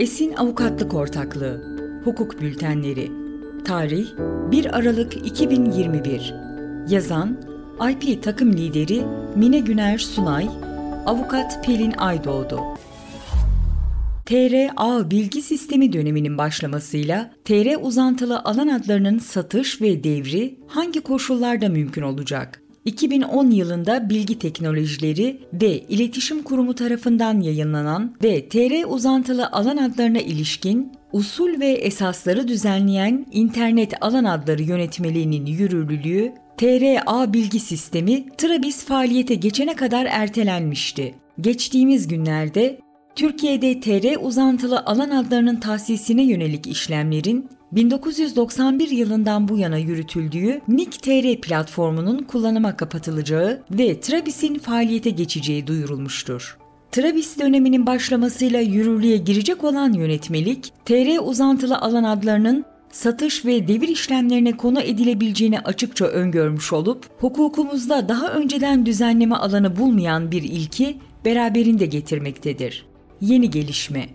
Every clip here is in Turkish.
Esin Avukatlık Ortaklığı Hukuk Bültenleri Tarih 1 Aralık 2021 Yazan IP Takım Lideri Mine Güner Sunay Avukat Pelin Aydoğdu TR-A bilgi sistemi döneminin başlamasıyla TR uzantılı alan adlarının satış ve devri hangi koşullarda mümkün olacak? 2010 yılında Bilgi Teknolojileri ve İletişim Kurumu tarafından yayınlanan ve TR uzantılı alan adlarına ilişkin usul ve esasları düzenleyen İnternet Alan Adları Yönetmeliğinin yürürlülüğü TRA bilgi sistemi Trabis faaliyete geçene kadar ertelenmişti. Geçtiğimiz günlerde Türkiye'de TR uzantılı alan adlarının tahsisine yönelik işlemlerin 1991 yılından bu yana yürütüldüğü NIC-TR platformunun kullanıma kapatılacağı ve Trabis'in faaliyete geçeceği duyurulmuştur. Trabis döneminin başlamasıyla yürürlüğe girecek olan yönetmelik, TR uzantılı alan adlarının satış ve devir işlemlerine konu edilebileceğini açıkça öngörmüş olup, hukukumuzda daha önceden düzenleme alanı bulmayan bir ilki beraberinde getirmektedir. Yeni gelişme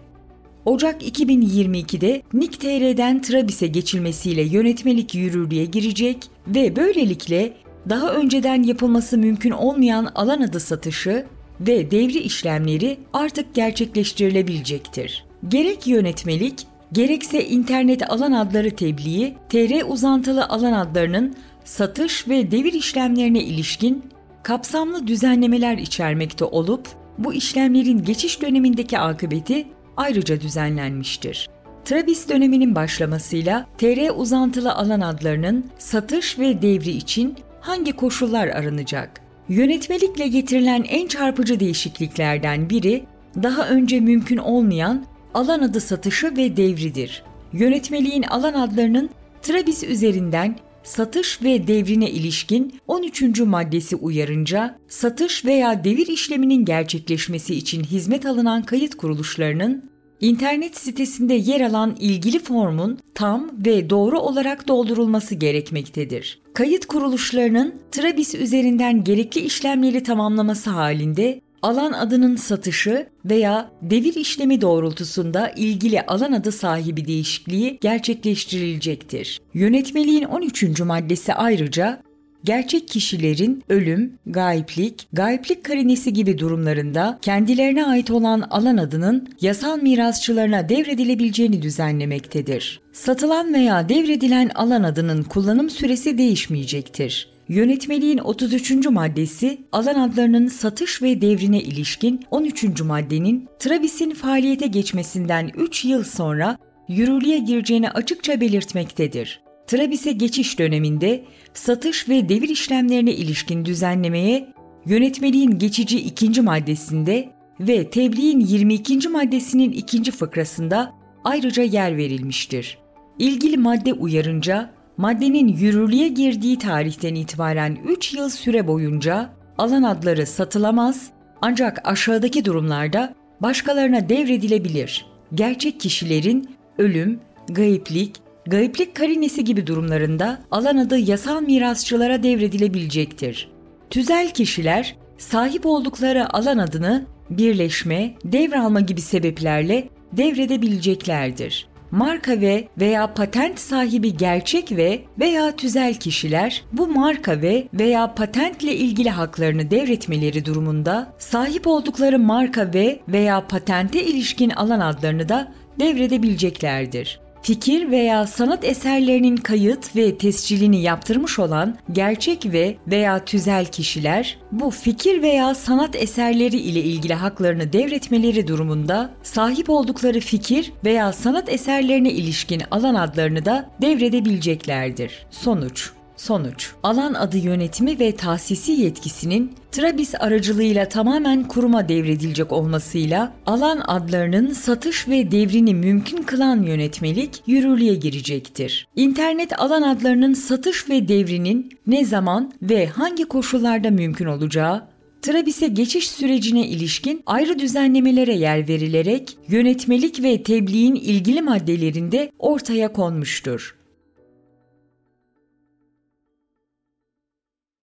Ocak 2022'de NIK.TR'den Trabis'e geçilmesiyle yönetmelik yürürlüğe girecek ve böylelikle daha önceden yapılması mümkün olmayan alan adı satışı ve devri işlemleri artık gerçekleştirilebilecektir. Gerek yönetmelik, gerekse internet alan adları tebliği, TR uzantılı alan adlarının satış ve devir işlemlerine ilişkin kapsamlı düzenlemeler içermekte olup, bu işlemlerin geçiş dönemindeki akıbeti ayrıca düzenlenmiştir. Trabis döneminin başlamasıyla TR uzantılı alan adlarının satış ve devri için hangi koşullar aranacak? Yönetmelikle getirilen en çarpıcı değişikliklerden biri daha önce mümkün olmayan alan adı satışı ve devridir. Yönetmeliğin alan adlarının Trabis üzerinden satış ve devrine ilişkin 13. maddesi uyarınca satış veya devir işleminin gerçekleşmesi için hizmet alınan kayıt kuruluşlarının internet sitesinde yer alan ilgili formun tam ve doğru olarak doldurulması gerekmektedir. Kayıt kuruluşlarının Trabis üzerinden gerekli işlemleri tamamlaması halinde alan adının satışı veya devir işlemi doğrultusunda ilgili alan adı sahibi değişikliği gerçekleştirilecektir. Yönetmeliğin 13. maddesi ayrıca gerçek kişilerin ölüm, gayiplik, gayiplik karinesi gibi durumlarında kendilerine ait olan alan adının yasal mirasçılarına devredilebileceğini düzenlemektedir. Satılan veya devredilen alan adının kullanım süresi değişmeyecektir. Yönetmeliğin 33. maddesi alan adlarının satış ve devrine ilişkin 13. maddenin Travis'in faaliyete geçmesinden 3 yıl sonra yürürlüğe gireceğini açıkça belirtmektedir. Travis'e geçiş döneminde satış ve devir işlemlerine ilişkin düzenlemeye yönetmeliğin geçici ikinci maddesinde ve tebliğin 22. maddesinin ikinci fıkrasında ayrıca yer verilmiştir. İlgili madde uyarınca maddenin yürürlüğe girdiği tarihten itibaren 3 yıl süre boyunca alan adları satılamaz ancak aşağıdaki durumlarda başkalarına devredilebilir. Gerçek kişilerin ölüm, gayiplik, gayiplik karinesi gibi durumlarında alan adı yasal mirasçılara devredilebilecektir. Tüzel kişiler sahip oldukları alan adını birleşme, devralma gibi sebeplerle devredebileceklerdir marka ve veya patent sahibi gerçek ve veya tüzel kişiler bu marka ve veya patentle ilgili haklarını devretmeleri durumunda sahip oldukları marka ve veya patente ilişkin alan adlarını da devredebileceklerdir fikir veya sanat eserlerinin kayıt ve tescilini yaptırmış olan gerçek ve veya tüzel kişiler bu fikir veya sanat eserleri ile ilgili haklarını devretmeleri durumunda sahip oldukları fikir veya sanat eserlerine ilişkin alan adlarını da devredebileceklerdir. Sonuç Sonuç, alan adı yönetimi ve tahsisi yetkisinin Trabis aracılığıyla tamamen kuruma devredilecek olmasıyla alan adlarının satış ve devrini mümkün kılan yönetmelik yürürlüğe girecektir. İnternet alan adlarının satış ve devrinin ne zaman ve hangi koşullarda mümkün olacağı Trabis'e geçiş sürecine ilişkin ayrı düzenlemelere yer verilerek yönetmelik ve tebliğin ilgili maddelerinde ortaya konmuştur.